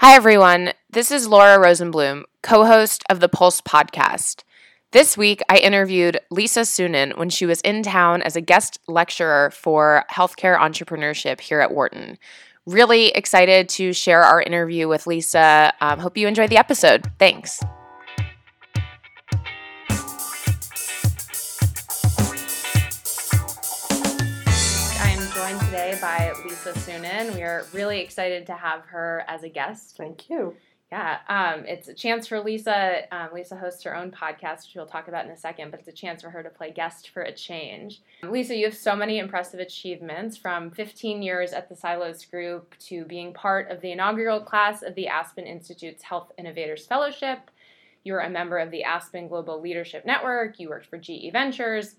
Hi, everyone. This is Laura Rosenblum, co host of the Pulse podcast. This week, I interviewed Lisa Suennen when she was in town as a guest lecturer for healthcare entrepreneurship here at Wharton. Really excited to share our interview with Lisa. Um, hope you enjoy the episode. Thanks. Suennen. We are really excited to have her as a guest. Thank you. Yeah, um, it's a chance for Lisa. Um, Lisa hosts her own podcast, which we'll talk about in a second, but it's a chance for her to play guest for a change. Lisa, you have so many impressive achievements from 15 years at the Psilos Group to being part of the inaugural class of the Aspen Institute's Health Innovators Fellowship. You were a member of the Aspen Global Leadership Network. You worked for GE Ventures.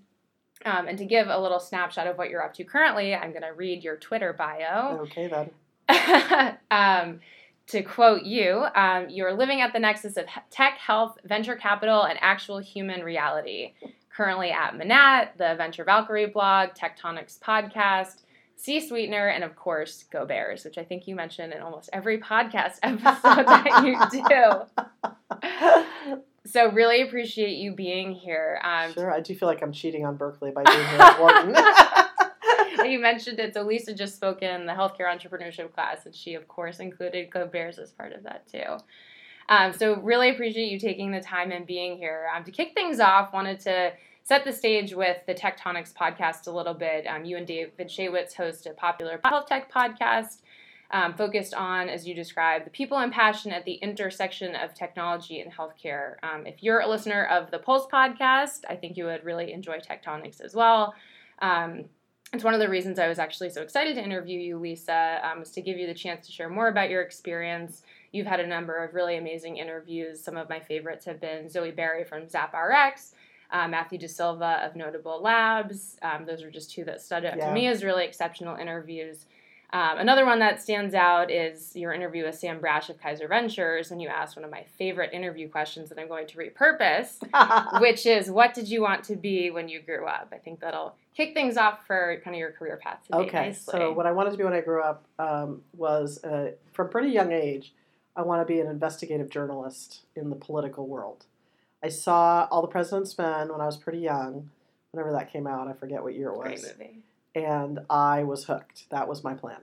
Um, and to give a little snapshot of what you're up to currently, I'm going to read your Twitter bio. Okay, then. um, to quote you, um, you're living at the nexus of tech, health, venture capital, and actual human reality. Currently at Manatt, the Venture Valkyrie blog, Tech Tonics podcast, CSweetener, and of course, Go Bears, which I think you mention in almost every podcast episode that you do. So really appreciate you being here. Um, sure, I do feel like I'm cheating on Berkeley by being here at Wharton. you mentioned it. So Lisa just spoke in the healthcare entrepreneurship class, and she, of course, included Go Bears as part of that too. Um, so really appreciate you taking the time and being here. Um, to kick things off, wanted to set the stage with the Tech Tonics podcast a little bit. Um, you and David Shaywitz host a popular health tech podcast um, focused on, as you described, the people and passion at the intersection of technology and healthcare. Um, if you're a listener of the Pulse podcast, I think you would really enjoy Tech Tonics as well. Um, it's one of the reasons I was actually so excited to interview you, Lisa, um, was to give you the chance to share more about your experience. You've had a number of really amazing interviews. Some of my favorites have been Zoe Barry from ZappRx, uh, Matthew De Silva of Notable Labs. Um, those are just two that stood out yeah. to me as really exceptional interviews. Um, another one that stands out is your interview with Sam Brash of Kaiser Ventures when you asked one of my favorite interview questions that I'm going to repurpose, which is what did you want to be when you grew up? I think that'll kick things off for kind of your career path today. Okay, nicely. so what I wanted to be when I grew up um, was uh, from pretty young age, I want to be an investigative journalist in the political world. I saw All the President's Men when I was pretty young, whenever that came out. I forget what year it was. Great movie and I was hooked. That was my plan.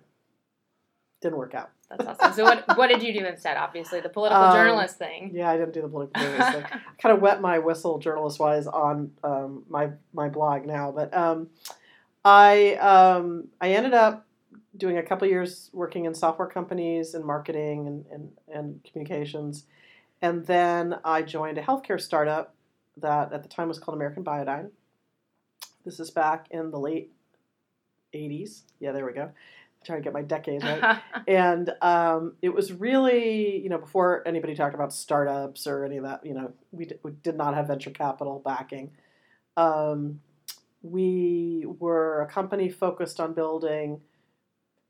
Didn't work out. That's awesome. So what what did you do instead? Obviously, the political um, journalist thing. Yeah, I didn't do the political journalist thing. I kind of wet my whistle journalist wise on um, my my blog now, but um, I um, I ended up doing a couple years working in software companies and marketing and, and, and communications. And then I joined a healthcare startup that at the time was called American Biodyne. This is back in the late 80s. Yeah, there we go. I'm trying to get my decades right. and um, it was really, you know, before anybody talked about startups or any of that, you know, we, d- we did not have venture capital backing. Um, we were a company focused on building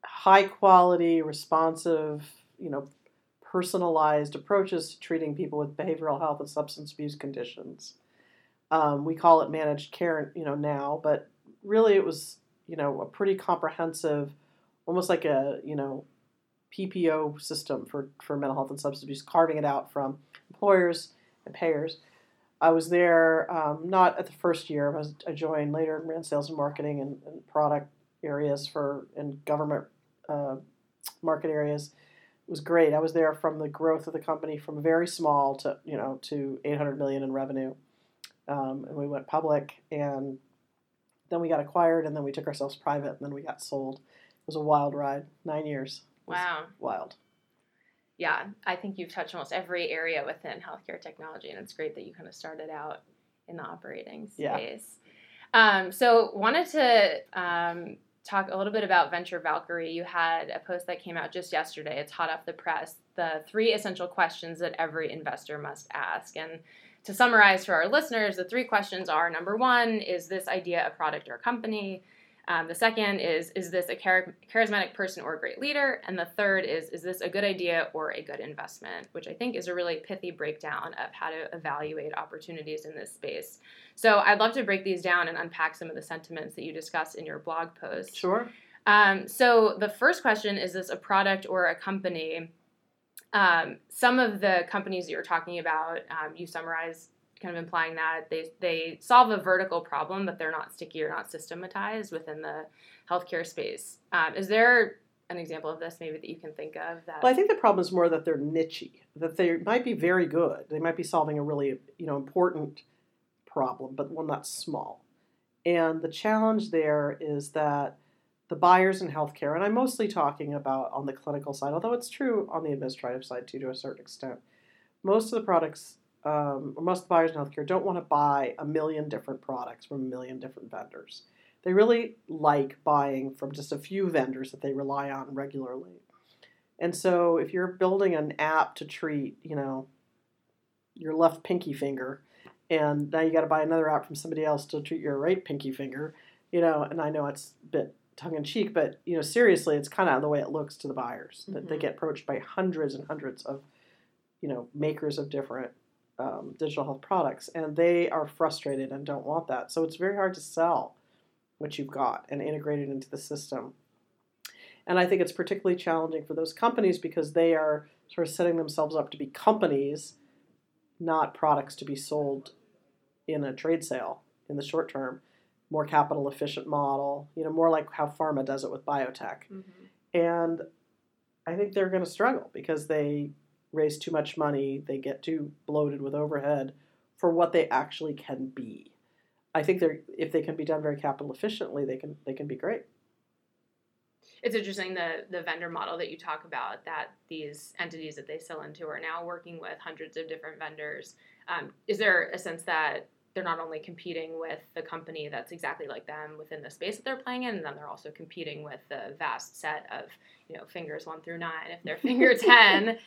high quality, responsive, you know, personalized approaches to treating people with behavioral health and substance abuse conditions. Um, we call it managed care, you know, now, but really it was you know, a pretty comprehensive, almost like a, you know, PPO system for, for mental health and substance abuse, carving it out from employers and payers. I was there um, not at the first year. I, was, I joined later and ran sales and marketing and, and product areas for and government uh, market areas. It was great. I was there from the growth of the company from very small to you know to 800 million in revenue, um, and we went public and then we got acquired, and then we took ourselves private, and then we got sold. It was a wild ride. Nine years. Wow. Wild. Yeah, I think you've touched almost every area within healthcare technology, and it's great that you kind of started out in the operating space. Yeah. Um, so, wanted to um, talk a little bit about Venture Valkyrie. You had a post that came out just yesterday. It's hot off the press. The three essential questions that every investor must ask, and to summarize for our listeners, the three questions are number one, is this idea a product or a company? Um, the second is, is this a char- charismatic person or a great leader? And the third is, is this a good idea or a good investment? Which I think is a really pithy breakdown of how to evaluate opportunities in this space. So I'd love to break these down and unpack some of the sentiments that you discuss in your blog post. Sure. Um, so the first question is this a product or a company? Um, some of the companies that you're talking about, um, you summarize kind of implying that they they solve a vertical problem, but they're not sticky or not systematized within the healthcare space. Um, is there an example of this maybe that you can think of that? Well i think the problem is more that they're nichey that they might be very good. They might be solving a really you know important problem but one that's small. And the challenge there is that the buyers in healthcare and i'm mostly talking about on the clinical side although it's true on the administrative side too to a certain extent most of the products um, most of the buyers in healthcare don't want to buy a million different products from a million different vendors they really like buying from just a few vendors that they rely on regularly. And so if you're building an app to treat, you know, your left pinky finger, and now you got to buy another app from somebody else to treat your right pinky finger, you know, and I know it's a bit tongue in cheek, but you know, seriously, it's kind of the way it looks to the buyers mm-hmm. that they mm-hmm. get approached by hundreds and hundreds of, you know, makers of different um, digital health products, and they are frustrated and don't want that. So it's very hard to sell what you've got and integrate it into the system. And I think it's particularly challenging for those companies because they are sort of setting themselves up to be companies, not products to be sold in a trade sale in the short term. More capital efficient model, you know, more like how pharma does it with biotech. Mm-hmm. And I think they're going to struggle because they raise too much money, they get too bloated with overhead for what they actually can be. I think they're if they can be done very capital efficiently, they can they can be great. It's interesting the the vendor model that you talk about that these entities that they sell into are now working with hundreds of different vendors. Um, is there a sense that they're not only competing with the company that's exactly like them within the space that they're playing in, and then they're also competing with the vast set of you know fingers one through nine. If they're finger ten,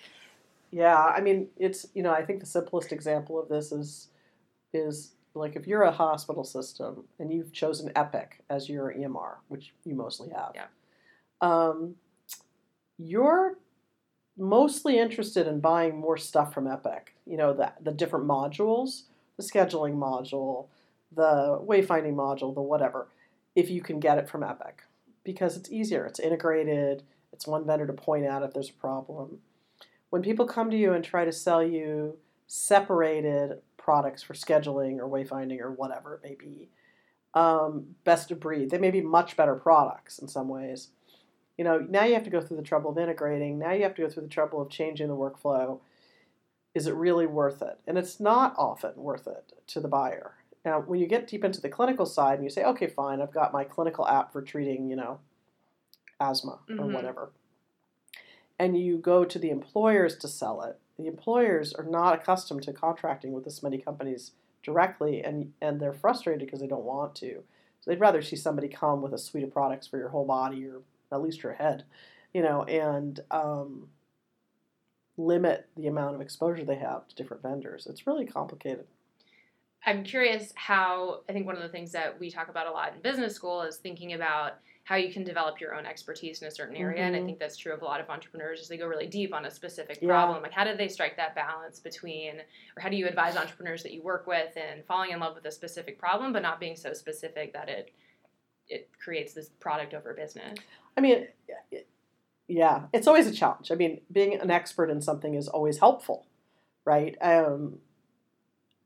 yeah, I mean it's you know I think the simplest example of this is is like if you're a hospital system and you've chosen Epic as your EMR, which you mostly have, yeah. um, you're mostly interested in buying more stuff from Epic. You know, the, the different modules, the scheduling module, the wayfinding module, the whatever, if you can get it from Epic. Because it's easier, it's integrated, it's one vendor to point out if there's a problem. When people come to you and try to sell you separated products for scheduling or wayfinding or whatever it may be. Um, best of breed. They may be much better products in some ways. You know, now you have to go through the trouble of integrating. Now you have to go through the trouble of changing the workflow. Is it really worth it? And it's not often worth it to the buyer. Now, when you get deep into the clinical side and you say, okay, fine, I've got my clinical app for treating, you know, asthma mm-hmm. or whatever, and you go to the employers to sell it, the employers are not accustomed to contracting with this many companies directly, and and they're frustrated because they don't want to. So they'd rather see somebody come with a suite of products for your whole body or at least your head, you know, and um, limit the amount of exposure they have to different vendors. It's really complicated. I'm curious how I think one of the things that we talk about a lot in business school is thinking about how you can develop your own expertise in a certain area. Mm-hmm. And I mm-hmm. think that's true of a lot of entrepreneurs as they go really deep on a specific yeah. problem. Like how do they strike that balance between or how do you advise entrepreneurs that you work with and falling in love with a specific problem but not being so specific that it it creates this product over business? I mean, yeah, it's always a challenge. I mean, being an expert in something is always helpful, right? Um,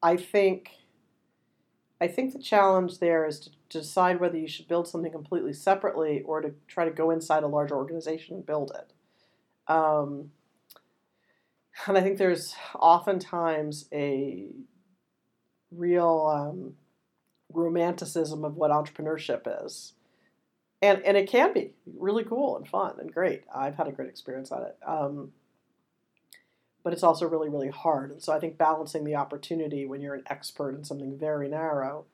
I think I think the challenge there is to, decide whether you should build something completely separately or to try to go inside a larger organization and build it. Um, and I think there's oftentimes a real um, romanticism of what entrepreneurship is. And, and it can be really cool and fun and great. I've had a great experience on it. Um, but it's also really, really hard. And so I think balancing the opportunity when you're an expert in something very narrow,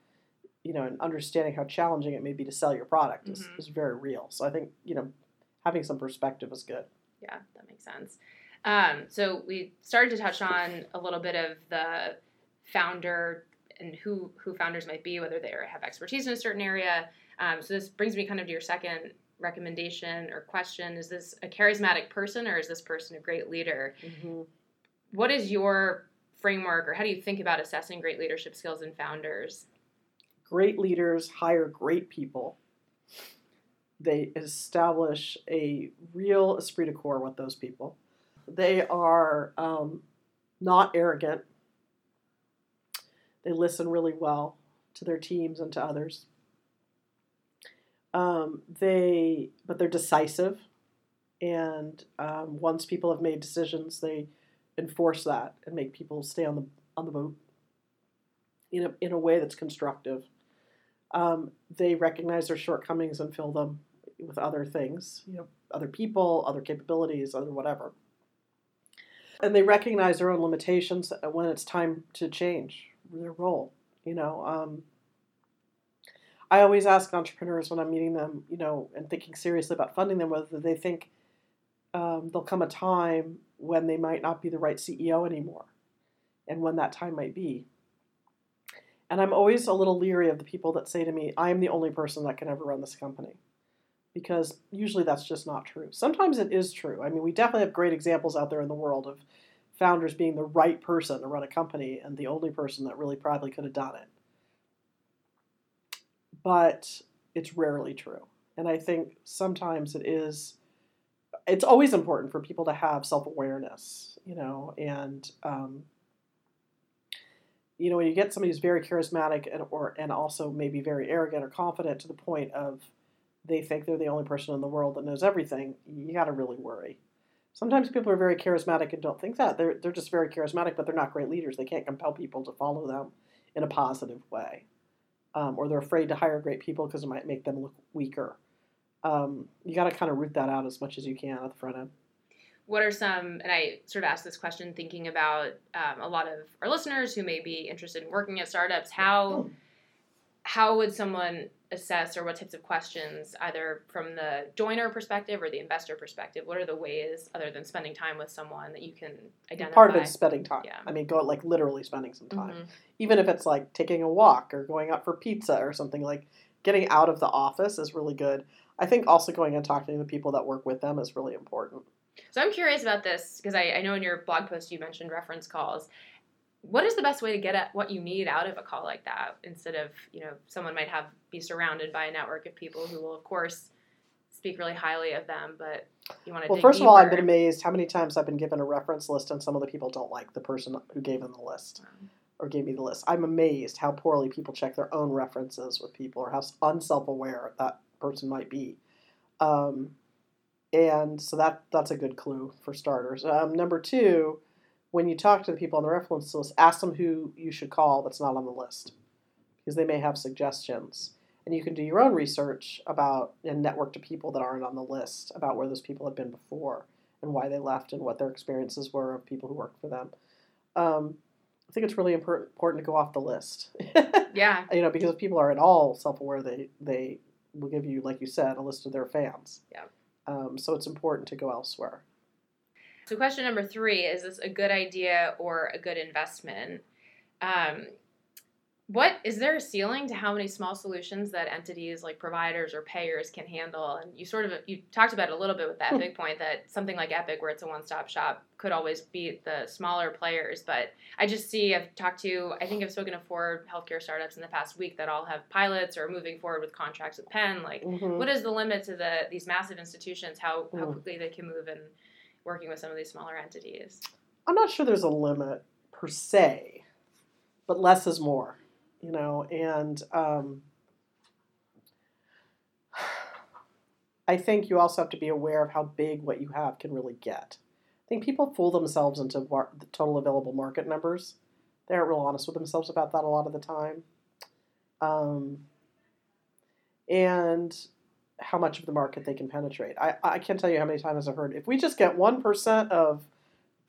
you know, and understanding how challenging it may be to sell your product is, mm-hmm. is very real. So I think, you know, having some perspective is good. Yeah, that makes sense. Um, so we started to touch on a little bit of the founder and who who founders might be, whether they have expertise in a certain area. Um, so this brings me kind of to your second recommendation or question: Is this a charismatic person, or is this person a great leader? Mm-hmm what is your framework or how do you think about assessing great leadership skills in founders? Great leaders hire great people. They establish a real esprit de corps with those people. they are um, not arrogant. They listen really well to their teams and to others. Um, they, but they're decisive, and um, once people have made decisions, they enforce that and make people stay on the on the boat in a in a way that's constructive. Um, they recognize their shortcomings and fill them with other things, you know, other people, other capabilities, other whatever. And they recognize their own limitations when it's time to change their role. You know, um, I always ask entrepreneurs when I'm meeting them, you know, and thinking seriously about funding them, whether they think um, there'll come a time when they might not be the right CEO anymore, and when that time might be. And I'm always a little leery of the people that say to me, I'm the only person that can ever run this company. Because usually that's just not true. Sometimes it is true. I mean, we definitely have great examples out there in the world of founders being the right person to run a company and the only person that really probably could have done it. But it's rarely true. And I think sometimes it is, it's always important for people to have self awareness, you know, and, um, you know, when you get somebody who's very charismatic and or and also maybe very arrogant or confident to the point of they think they're the only person in the world that knows everything, you got to really worry. Sometimes people are very charismatic and don't think that. They're they're just very charismatic, but they're not great leaders. They can't compel people to follow them in a positive way, um, or they're afraid to hire great people because it might make them look weaker. Um, you got to kind of root that out as much as you can at the front end what are some and i sort of asked this question thinking about um, a lot of our listeners who may be interested in working at startups how how would someone assess or what types of questions either from the joiner perspective or the investor perspective what are the ways other than spending time with someone that you can identify part of it's spending time yeah. i mean go like literally spending some time mm-hmm. even if it's like taking a walk or going out for pizza or something like getting out of the office is really good i think also going and talking to the people that work with them is really important so I'm curious about this because I, I know in your blog post you mentioned reference calls. What is the best way to get at what you need out of a call like that instead of, you know, someone might have be surrounded by a network of people who will of course speak really highly of them, but you want to Well, first deeper. of all, I've been amazed how many times I've been given a reference list and some of the people don't like the person who gave them the list or gave me the list. I'm amazed how poorly people check their own references with people or how unself-aware that person might be. Um, and so that that's a good clue for starters. Um, number two, when you talk to the people on the reference list, ask them who you should call that's not on the list, because they may have suggestions, and you can do your own research about and network to people that aren't on the list about where those people have been before and why they left and what their experiences were of people who worked for them. Um, I think it's really important to go off the list. yeah. You know, because if people are at all self-aware, they they will give you, like you said, a list of their fans. Yeah. Um, so it's important to go elsewhere. So, question number three is this a good idea or a good investment? Um, what is there a ceiling to how many small solutions that entities like providers or payers can handle and you sort of you talked about it a little bit with that big point that something like epic where it's a one-stop shop could always beat the smaller players but i just see i've talked to i think i've spoken to four healthcare startups in the past week that all have pilots or moving forward with contracts with penn like mm-hmm. what is the limit to the these massive institutions how, how mm. quickly they can move in working with some of these smaller entities i'm not sure there's a limit per se but less is more you know, and um, I think you also have to be aware of how big what you have can really get. I think people fool themselves into the total available market numbers. They aren't real honest with themselves about that a lot of the time. Um, and how much of the market they can penetrate. I, I can't tell you how many times I've heard if we just get 1% of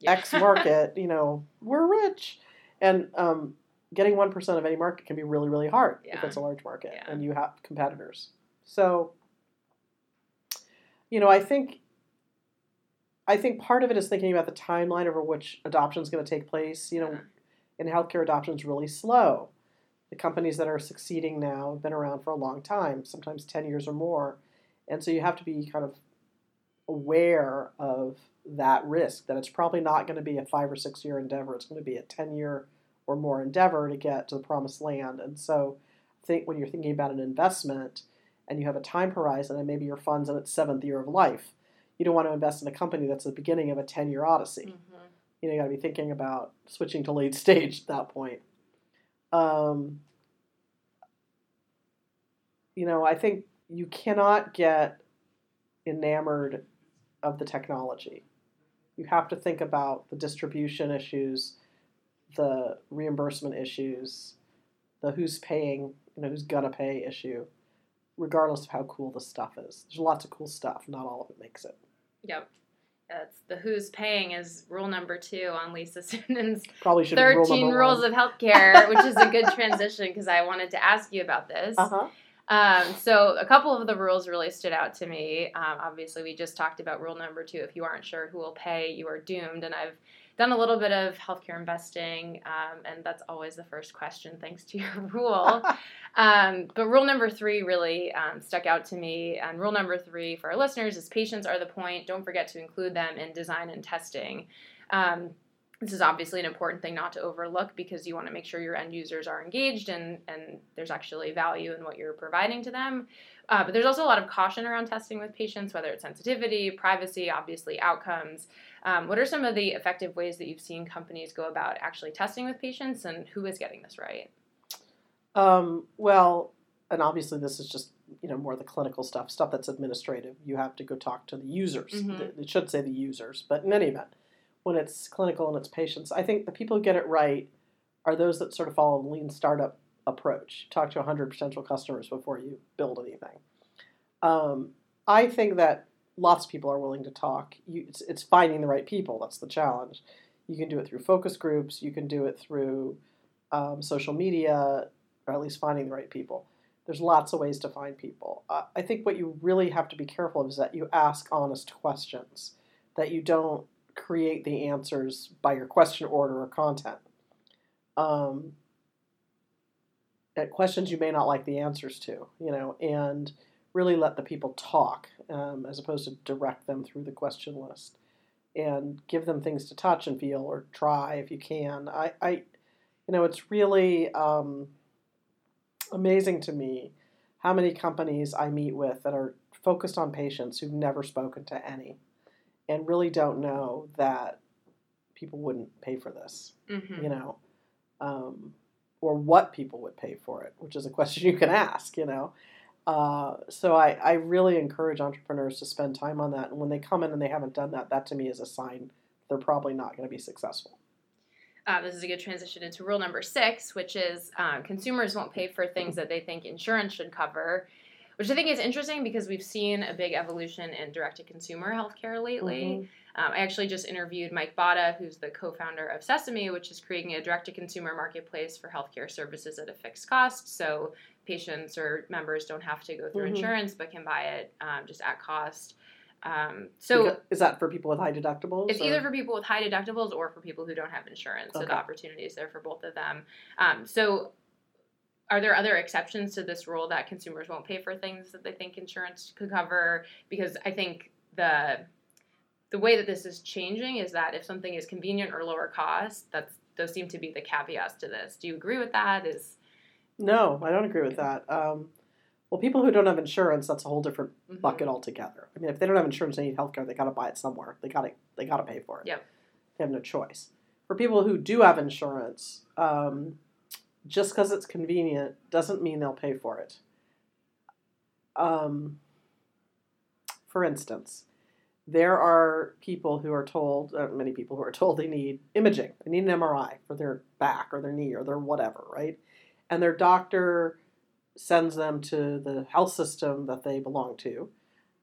yeah. X market, you know, we're rich. And um, getting 1% of any market can be really, really hard yeah. if it's a large market yeah. and you have competitors. So, you know, I think I think part of it is thinking about the timeline over which adoption is going to take place. You know, in healthcare, adoption is really slow. The companies that are succeeding now have been around for a long time, sometimes 10 years or more. And so you have to be kind of aware of that risk that it's probably not going to be a five or six year endeavor. It's going to be a 10 year or more endeavor to get to the promised land. And so, I think when you're thinking about an investment and you have a time horizon and maybe your fund's in its seventh year of life, you don't want to invest in a company that's the beginning of a 10 year odyssey. Mm-hmm. You know, you got to be thinking about switching to late stage at that point. Um, you know, I think you cannot get enamored of the technology. You have to think about the distribution issues, the reimbursement issues, the who's paying, you know, who's gonna pay issue, regardless of how cool the stuff is. There's lots of cool stuff. Not all of it makes it. Yep. That's the who's paying is rule number two on Lisa Suennen's Probably should 13 rule rules one. of healthcare, which is a good transition because I wanted to ask you about this. Uh-huh. Um, so a couple of the rules really stood out to me. Um, obviously, we just talked about rule number two: if you aren't sure who will pay, you are doomed. And I've done a little bit of healthcare investing, um, and that's always the first question, thanks to your rule. um, but rule number three really um, stuck out to me. And rule number three for our listeners is patients are the point. Don't forget to include them in design and testing. Um, this is obviously an important thing not to overlook because you want to make sure your end users are engaged and, and there's actually value in what you're providing to them. Uh, but there's also a lot of caution around testing with patients, whether it's sensitivity, privacy, obviously outcomes. Um, what are some of the effective ways that you've seen companies go about actually testing with patients and who is getting this right? Um, well, and obviously this is just you know more the clinical stuff, stuff that's administrative. You have to go talk to the users. Mhm. It should say the users, but in any event, when it's clinical and it's patients, I think the people who get it right are those that sort of follow the lean startup approach. Talk to 100 potential customers before you build anything. Um, I think that lots of people are willing to talk. You, it's, it's finding the right people. That's the challenge. You can do it through focus groups. You can do it through um, social media, or at least finding the right people. There's lots of ways to find people. Uh, I think what you really have to be careful of is that you ask honest questions, that you don't create the answers by your question order or content. Um, questions you may not like the answers to, you know, and really let the people talk um, as opposed to direct them through the question list and give them things to touch and feel or try if you can. I, I you know, it's really um, amazing to me how many companies I meet with that are focused on patients who've never spoken to any and really don't know that people wouldn't pay for this, Mm-hmm. you know, um, or what people would pay for it, which is a question you can ask, you know. Uh, so I, I really encourage entrepreneurs to spend time on that. And when they come in and they haven't done that, that to me is a sign they're probably not going to be successful. Uh, this is a good transition into rule number six, which is um, consumers won't pay for things that they think insurance should cover, which I think is interesting because we've seen a big evolution in direct to consumer healthcare lately. Um, I actually just interviewed Mike Botta, who's the co founder of Sesame, which is creating a direct to consumer marketplace for healthcare services at a fixed cost. So patients or members don't have to go through Mhm. insurance but can buy it um, just at cost. Um, so Beca- is that for people with high deductibles? it's or- either for people with high deductibles or for people who don't have insurance. So Okay. the opportunity is there for both of them. Um, so, are there other exceptions to this rule that consumers won't pay for things that they think insurance could cover? Because I think the the way that this is changing is that if something is convenient or lower cost, that's those seem to be the caveats to this. Do you agree with that? Is No, I don't agree with that. Um, well, people who don't have insurance, that's a whole different Mhm. bucket altogether. I mean, if they don't have insurance and need healthcare, they got to buy it somewhere. They got to they got to pay for it. Yep. They have no choice. For people who do have insurance, um, just because it's convenient doesn't mean they'll pay for it. Um, for instance, there are people who are told, uh, many people who are told they need imaging, they need an MRI for their back or their knee or their whatever, right? And their doctor sends them to the health system that they belong to,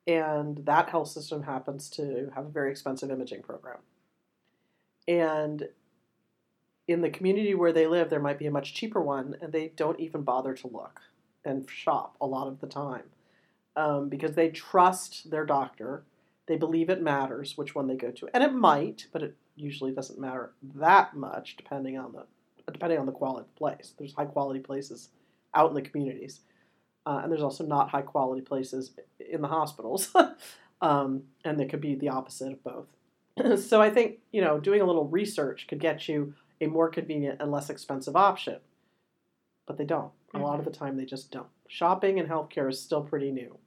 and that health system happens to have a very expensive imaging program. And in the community where they live, there might be a much cheaper one, and they don't even bother to look and shop a lot of the time um, because they trust their doctor. They believe it matters which one they go to, and it might, but it usually doesn't matter that much depending on the depending on the quality of the place. There's high quality places out in the communities, uh, and there's also not high quality places in the hospitals, um, and there could be the opposite of both. so I think you know doing a little research could get you a more convenient and less expensive option, but they don't. A lot of the time, they just don't. Shopping and healthcare is still pretty new,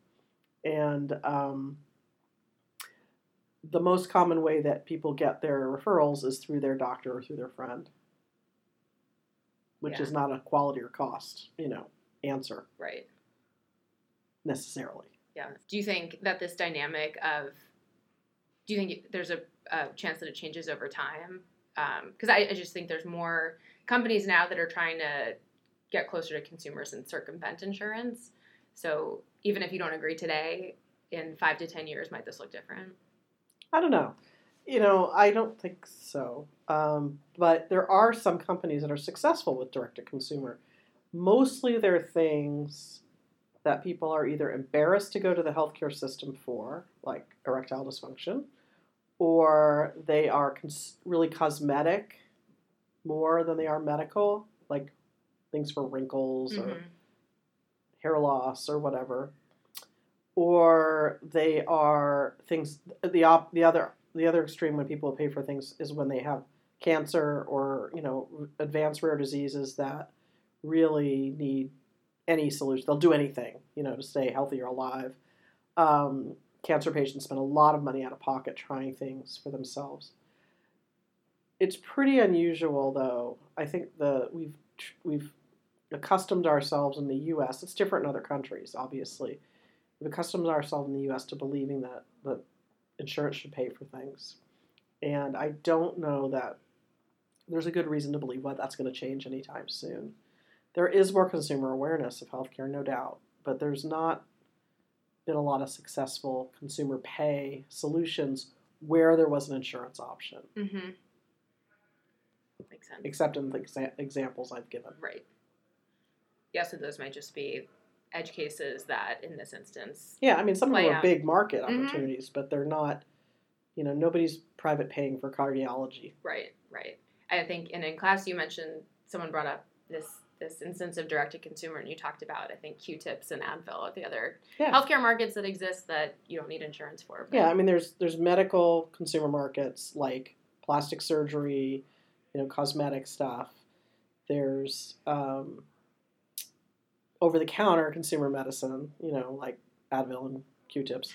and um, the most common way that people get their referrals is through their doctor or through their friend, which Yeah. is not a quality or cost, you know, answer Right. necessarily. Yeah. Do you think that this dynamic of, do you think there's a, a chance that it changes over time? Um, because I, I just think there's more companies now that are trying to get closer to consumers and circumvent insurance. So even if you don't agree today, in five to 10 years, might this look different? I don't know. You know, I don't think so. Um, but there are some companies that are successful with direct to consumer. Mostly they're things that people are either embarrassed to go to the healthcare system for, like erectile dysfunction, or they are cons- really cosmetic more than they are medical, like things for wrinkles or Mhm. hair loss or whatever, or they are things. The op, the other the other extreme when people pay for things is when they have cancer or you know advanced rare diseases that really need any solution. They'll do anything you know to stay healthy or alive. Um, cancer patients spend a lot of money out of pocket trying things for themselves. It's pretty unusual, though. I think the we've we've accustomed ourselves in the U.S. It's different in other countries, obviously. We've accustomed ourselves in the U.S. to believing that that insurance should pay for things, and I don't know that there's a good reason to believe why that's going to change anytime soon. There is more consumer awareness of healthcare, no doubt, but there's not been a lot of successful consumer pay solutions where there was an insurance option, Mm-hmm. Makes sense. except in the exa- examples I've given. Right. Yeah, so those might just be edge cases that, in this instance, Yeah, I mean, some of them are out. big market Mhm. opportunities, but they're not. You know, nobody's private paying for cardiology. Right, right. I think, and in class you mentioned someone brought up this this instance of direct to consumer, and you talked about I think Q-tips and Advil are the other Yeah. healthcare markets that exist that you don't need insurance for. but- Yeah, I mean, there's there's medical consumer markets like plastic surgery, you know, cosmetic stuff. There's um, over the counter consumer medicine, you know, like Advil and Q-tips,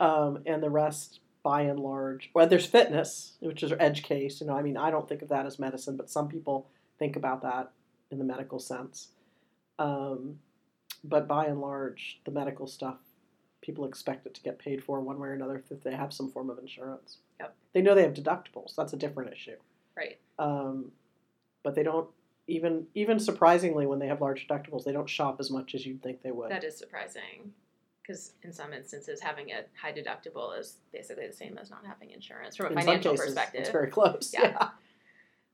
um, and the rest by and large. Well, there's fitness, which is an edge case. You know, I mean, I don't think of that as medicine, but some people think about that in the medical sense. Um, but by and large, the medical stuff, people expect it to get paid for one way or another if they have some form of insurance. Yep. They know they have deductibles. That's a different issue. Right. Um, but they don't even even surprisingly when they have large deductibles, they don't shop as much as you'd think they would. That is surprising. Because in some instances, having a high deductible is basically the same as not having insurance from a In financial cases, perspective. it's very close. Yeah. yeah.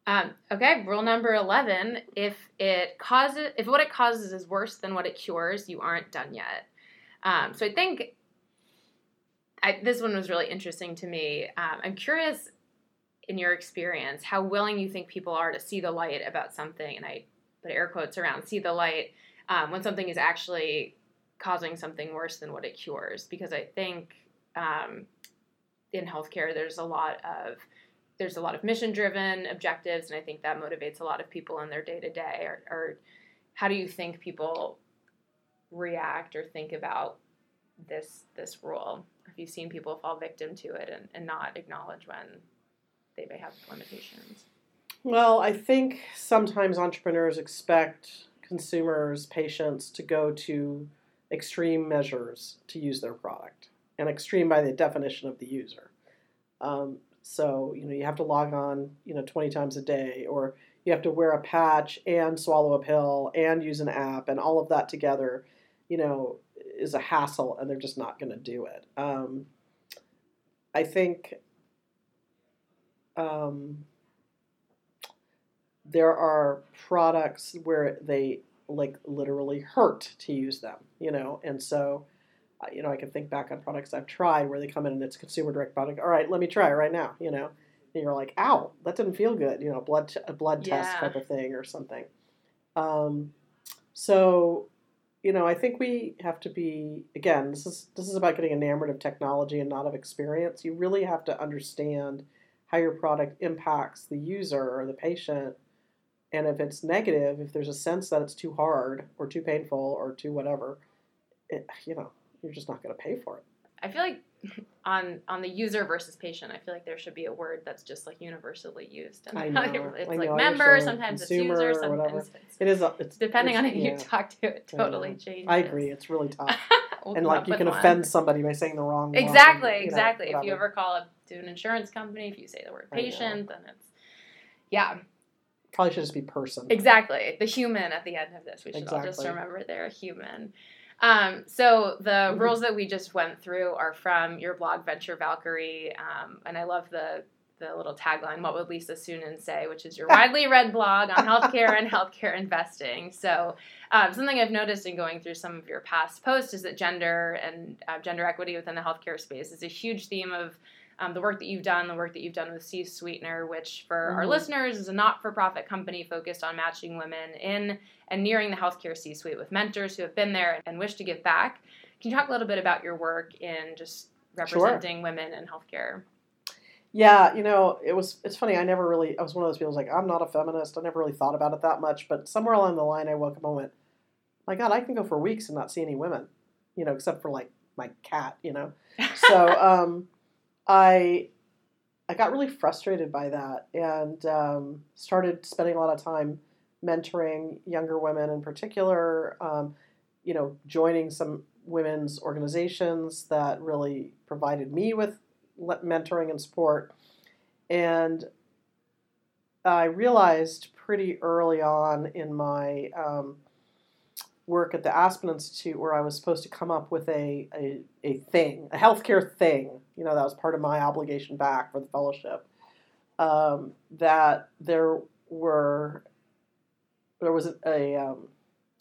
Um, okay, rule number eleven: if it causes, if what it causes is worse than what it cures, you aren't done yet. Um, so I think I, this one was really interesting to me. Um, I'm curious, in your experience, how willing you think people are to see the light about something, and I put air quotes around "see the light" um, when something is actually causing something worse than what it cures. Because I think um, in healthcare, there's a lot of there's a lot of mission driven objectives and i think that motivates a lot of people in their day to day or how do you think people react or think about this this rule have you seen people fall victim to it and, and not acknowledge when they may have limitations Well, I think sometimes entrepreneurs expect consumers, patients to go to extreme measures to use their product, and extreme by the definition of the user. Um, so you know you have to log on you know 20 times a day, or you have to wear a patch and swallow a pill and use an app, and all of that together, you know, is a hassle, and they're just not going to do it. Um, I think. Um, there are products where they like literally hurt to use them, you know, and so, you know, I can think back on products I've tried where they come in and it's consumer direct product. All right, let me try it right now, you know, and you're like, ow, that didn't feel good, you know, blood t- a blood test type of thing or something. Um, so, you know, I think we have to be again. This is this is about getting enamored of technology and not of experience. You really have to understand how your product impacts the user or the patient and if it's negative, if there's a sense that it's too hard or too painful or too whatever, it, you know, you're just not going to pay for it. i feel like on on the user versus patient, I feel like there should be a word that's just like universally used. I know. it's I like know, member, sometimes it's user, sometimes it's It is. A, it's depending it's- on who yeah, you talk to. It totally know. changes. I agree. It's really tough. We'll and like you can one. offend somebody by saying the wrong. one, Exactly, know, exactly. if you ever call up to an insurance company, if you say the word patient, then it's yeah, probably should just be person. exactly. The human at the end of this, we should all just remember they're a human. Um, so the Mhm. rules that we just went through are from your blog Venture Valkyrie, um, and I love the the little tagline "What would Lisa Suennen say?" which is your widely read blog on healthcare and healthcare investing. So um, something I've noticed in going through some of your past posts is that gender and uh, gender equity within the healthcare space is a huge theme of um, the work that you've done, the work that you've done with CSweetener, which for our Mhm. listeners is a not for profit company focused on matching women in and nearing the healthcare C suite with mentors who have been there and wish to give back. Can you talk a little bit about your work in just representing women in healthcare? Yeah, you know, it was. It's funny. I never really. I was one of those people who's like, I'm not a feminist. I never really thought about it that much. But somewhere along the line, I woke up and went, My God, I can go for weeks and not see any women. You know, except for like my cat. You know. So um, I I got really frustrated by that and um, started spending a lot of time mentoring younger women in particular. Um, you know, joining some women's organizations that really provided me with mentoring and support. And I realized pretty early on in my um, work at the Aspen Institute where I was supposed to come up with a, a, a thing, a healthcare thing. You know, that was part of my obligation back for the fellowship. Um, that there were, there was a, um,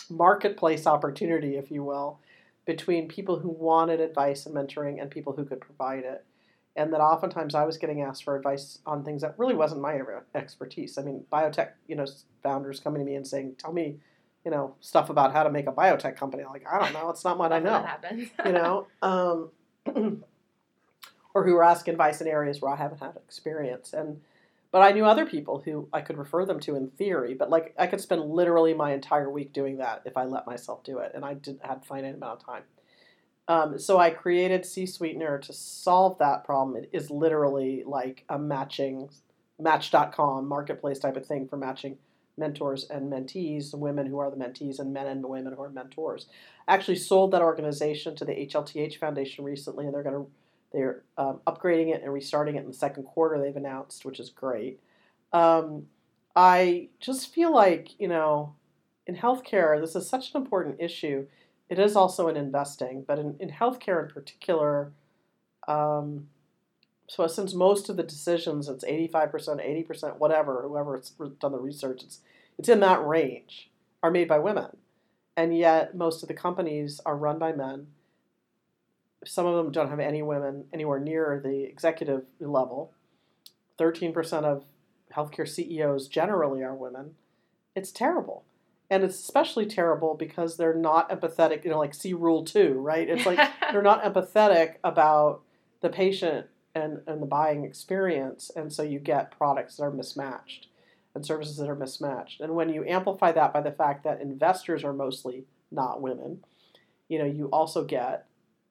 marketplace opportunity, if you will, between people who wanted advice and mentoring and people who could provide it. And that oftentimes I was getting asked for advice on things that really wasn't my expertise. I mean, biotech, you know, founders coming to me and saying, "Tell me, you know, stuff about how to make a biotech company." Like, I don't know. It's not what I know That happens. you know, um, or who were asking advice in areas where I haven't had experience. And but I knew other people who I could refer them to in theory. But like I could spend literally my entire week doing that if I let myself do it, and I didn't had finite amount of time. Um, so I created CSweetener to solve that problem. It is literally like a matching Match.com marketplace type of thing for matching mentors and mentees, the women who are the mentees, and men and the women who are mentors. Actually, sold that organization to the HLTH Foundation recently, and they're going to they're um, upgrading it and restarting it in the second quarter. They've announced, which is great. Um, I just feel like you know, in healthcare, this is such an important issue. It is also in investing, but in, in healthcare in particular, um, so since most of the decisions, it's eighty five percent, eighty percent, whatever, whoever it's done the research, it's it's in that range, are made by women, and yet most of the companies are run by men. Some of them don't have any women anywhere near the executive level. Thirteen percent of healthcare CEOs generally are women. It's terrible. And it's especially terrible because they're not empathetic, you know, like see rule two, right? It's like they're not empathetic about the patient and, and the buying experience, and so you get products that are mismatched and services that are mismatched. And when you amplify that by the fact that investors are mostly not women, you know, you also get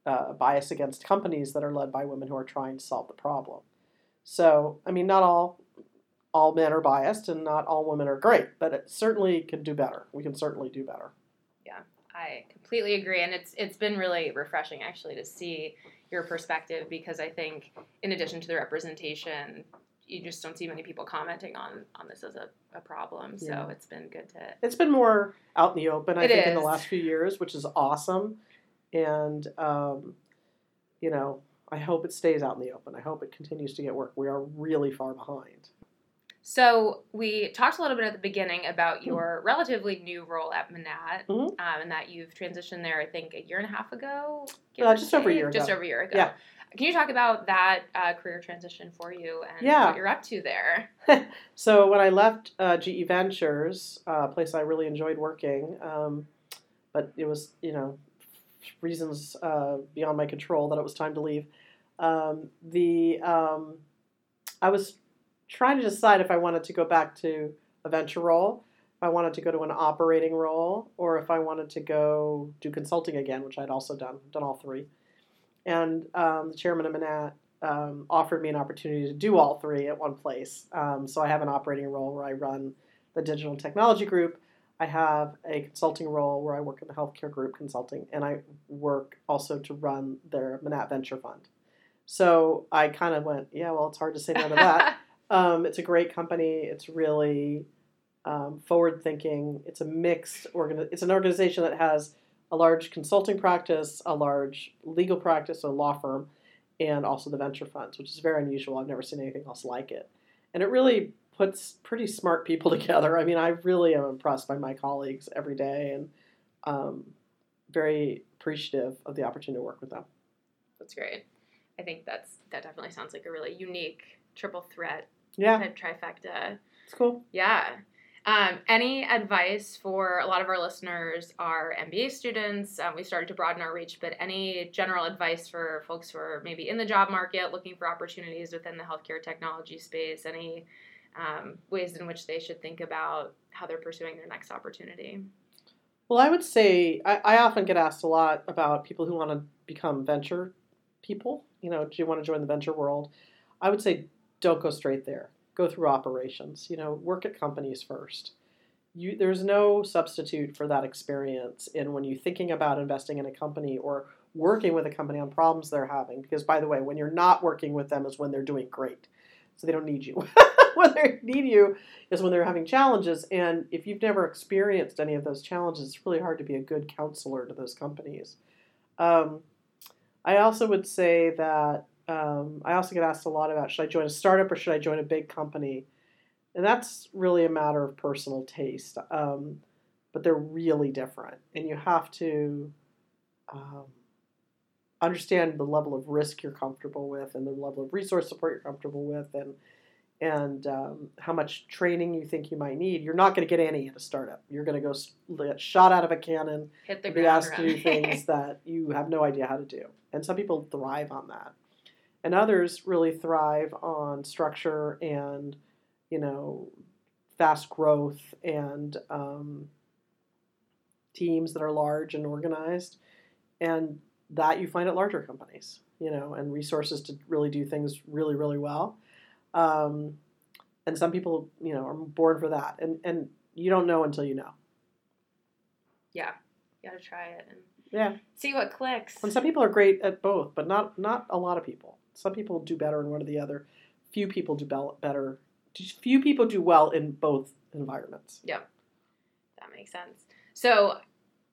uh, bias against companies that are led by women who are trying to solve the problem. So, I mean, not all all men are biased and not all women are great, but it certainly can do better. We can certainly do better. Yeah, I completely agree, and it's it's been really refreshing actually to see your perspective because I think in addition to the representation, you just don't see many people commenting on on this as a, a problem. So Yeah. it's been good to It's been more out in the open, I It think, in the last few years, which is awesome. And, um, you know, I hope it stays out in the open. I hope it continues to get work. We are really far behind. So we talked a little bit at the beginning about your relatively new role at Manatt, Mhm. um, and that you've transitioned there. I think a year and a half ago. Uh, just over a year Just ago. over a year ago. Yeah. Can you talk about that uh, career transition for you and Yeah. what you're up to there? So when I left uh, GE Ventures, uh, a place I really enjoyed working, um, but it was, you know, reasons uh, beyond my control that it was time to leave. Um, the um, I was trying to decide if I wanted to go back to a venture role, if I wanted to go to an operating role, or if I wanted to go do consulting again, which I'd also done, done all three. and um, the chairman of Manatt um, offered me an opportunity to do all three at one place. Um, so I have an operating role where I run the digital technology group. I have a consulting role where I work in the healthcare group consulting, and I work also to run their Manatt Venture Fund. So I kind of went, yeah, well, it's hard to say no to that. um, it's a great company. It's really um, forward thinking. It's a mixed organ. It's an organization that has a large consulting practice, a large legal practice, a law firm, and also the venture funds, which is very unusual. I've never seen anything else like it. And it really puts pretty smart people together. I mean, I really am impressed by my colleagues every day and um, very appreciative of the opportunity to work with them. That's great. I think that's that definitely sounds like a really unique triple threat Yeah, type trifecta. it's cool. Yeah. Um, any advice for a lot of our listeners are MBA students? Um, we started to broaden our reach, but any general advice for folks who are maybe in the job market looking for opportunities within the healthcare technology space? Any um, ways in which they should think about how they're pursuing their next opportunity? Well, I would say I, I often get asked a lot about people who want to become venture people. You know, do you want to join the venture world? I would say don't go straight there. Go through operations. You know, work at companies first. You, there's no substitute for that experience in when you're thinking about investing in a company or working with a company on problems they're having. Because by the way, when you're not working with them is when they're doing great, so they don't need you. when they need you is when they're having challenges. And if you've never experienced any of those challenges, it's really hard to be a good counselor to those companies. Um, I also would say that um, I also get asked a lot about should I join a startup or should I join a big company? And that's really a matter of personal taste. Um, but they're really different. And you have to um, understand the level of risk you're comfortable with and the level of resource support you're comfortable with and and um, how much training you think you might need. You're not going to get any at a startup. You're going to go get shot out of a cannon Hit the and be asked to do things that you have no idea how to do. And some people thrive on that. And others really thrive on structure and, you know, fast growth and um, teams that are large and organized. And that you find at larger companies, you know, and resources to really do things really, really well. Um, and some people, you know, are born for that. And, and you don't know until you know. yeah, you gotta try it and Yeah. see what clicks. And some people are great at both, but not not a lot of people. Some people do better in one or the other. Few people do better. Few people do well in both environments. Yep, that makes sense. So,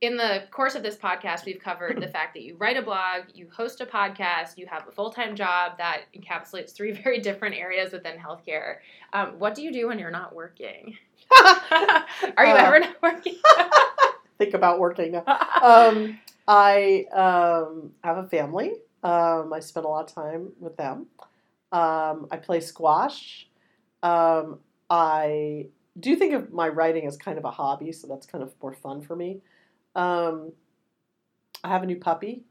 in the course of this podcast, we've covered the fact that you write a blog, you host a podcast, you have a full time job that encapsulates three very different areas within healthcare. Um, what do you do when you're not working? Are you Uh, ever not working? Think about working. Um, I um, have a family. Um, I spend a lot of time with them. Um, I play squash. Um, I do think of my writing as kind of a hobby, so that's kind of more fun for me. Um, I have a new puppy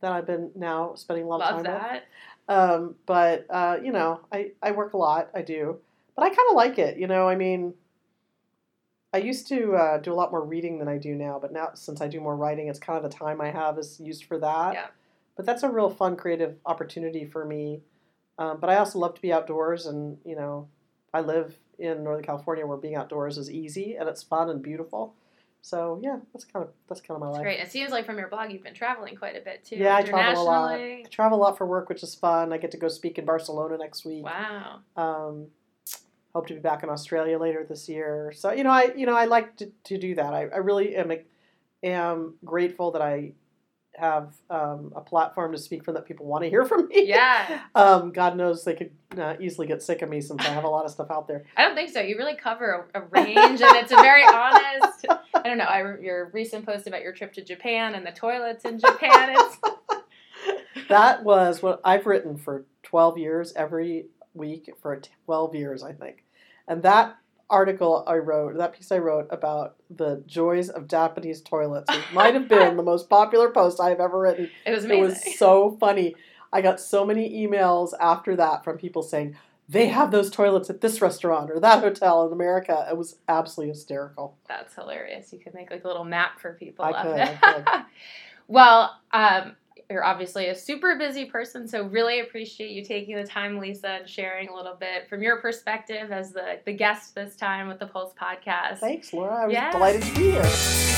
that I've been now spending a lot of Love time with. that. Um, but uh, you know, I, I work a lot. I do, but I kind of like it. You know, I mean, I used to uh, do a lot more reading than I do now, but now since I do more writing, it's kind of the time I have is used for that. Yeah. But that's a real fun, creative opportunity for me. Um, but I also love to be outdoors, and you know, I live in Northern California where being outdoors is easy and it's fun and beautiful. So yeah, that's kind of that's kind of my That's life. great. It seems like from your blog, you've been traveling quite a bit too. Yeah, I travel a lot. I travel a lot for work, which is fun. I get to go speak in Barcelona next week. Wow. Um, hope to be back in Australia later this year. So you know, I you know I like to, to do that. I, I really am am grateful that I have um, a platform to speak from that people want to hear from me. Yeah. Um, God knows they could uh, easily get sick of me since I have a lot of stuff out there. I don't think so. You really cover a, a range, and it's a very honest. I don't know. I your recent post about your trip to Japan and the toilets in Japan. It's That was what I've written for 12 years every week for 12 years, I think. And that article I wrote, that piece I wrote about the joys of Japanese toilets, it might have been the most popular post I've ever written. it was amazing. It was so funny. I got so many emails after that from people saying, they have those toilets at this restaurant or that hotel in America. It was absolutely hysterical. That's hilarious. You could make like a little map for people I could. I could. well, um, you're obviously a super busy person, so really appreciate you taking the time, Lisa, and sharing a little bit from your perspective as the, the guest this time with the Pulse podcast. Thanks, Laura. I was yeah. delighted to be here.